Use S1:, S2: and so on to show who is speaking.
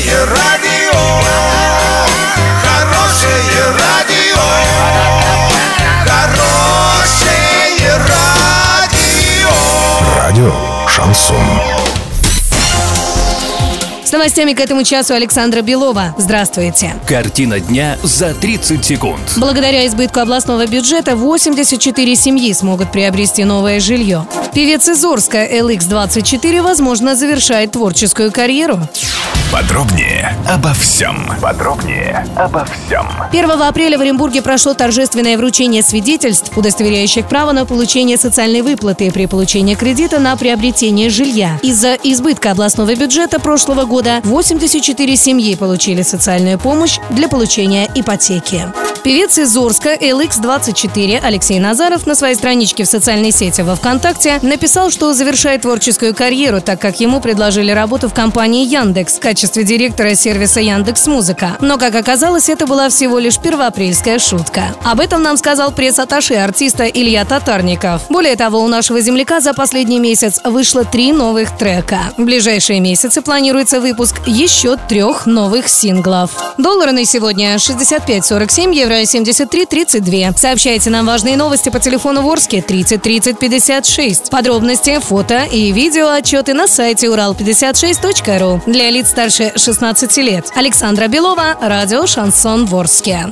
S1: Хорошее радио, хорошее радио, хорошее радио.
S2: Радио Шансон.
S3: С новостями к этому часу Александра Белова. Здравствуйте.
S4: Картина дня за 30 секунд.
S3: Благодаря избытку областного бюджета 84 семьи смогут приобрести новое жилье. Певец из Орска LX24, возможно, завершает творческую карьеру.
S2: Подробнее обо всем. Подробнее обо всем.
S3: 1 апреля в Оренбурге прошло торжественное вручение свидетельств, удостоверяющих право на получение социальной выплаты при получении кредита на приобретение жилья. Из-за избытка областного бюджета прошлого года 84 семьи получили социальную помощь для получения ипотеки. Певец из Орска LX24 Алексей Назаров на своей страничке в социальной сети во ВКонтакте написал, что завершает творческую карьеру, так как ему предложили работу в компании Яндекс в качестве директора сервиса Яндекс Музыка. Но, как оказалось, это была всего лишь первоапрельская шутка. Об этом нам сказал пресс-атташе артиста Илья Татарников. Более того, у нашего земляка за последний месяц вышло три новых трека. В ближайшие месяцы планируется выпуск еще трех новых синглов. Доллары на сегодня 65.47, евро 73.32. Сообщайте нам важные новости по телефону Ворске 30 30 56. Подробности, фото и видео отчеты на сайте урал56.ру для лиц старше 16 лет. Александра Белова, радио «Шансон Ворске».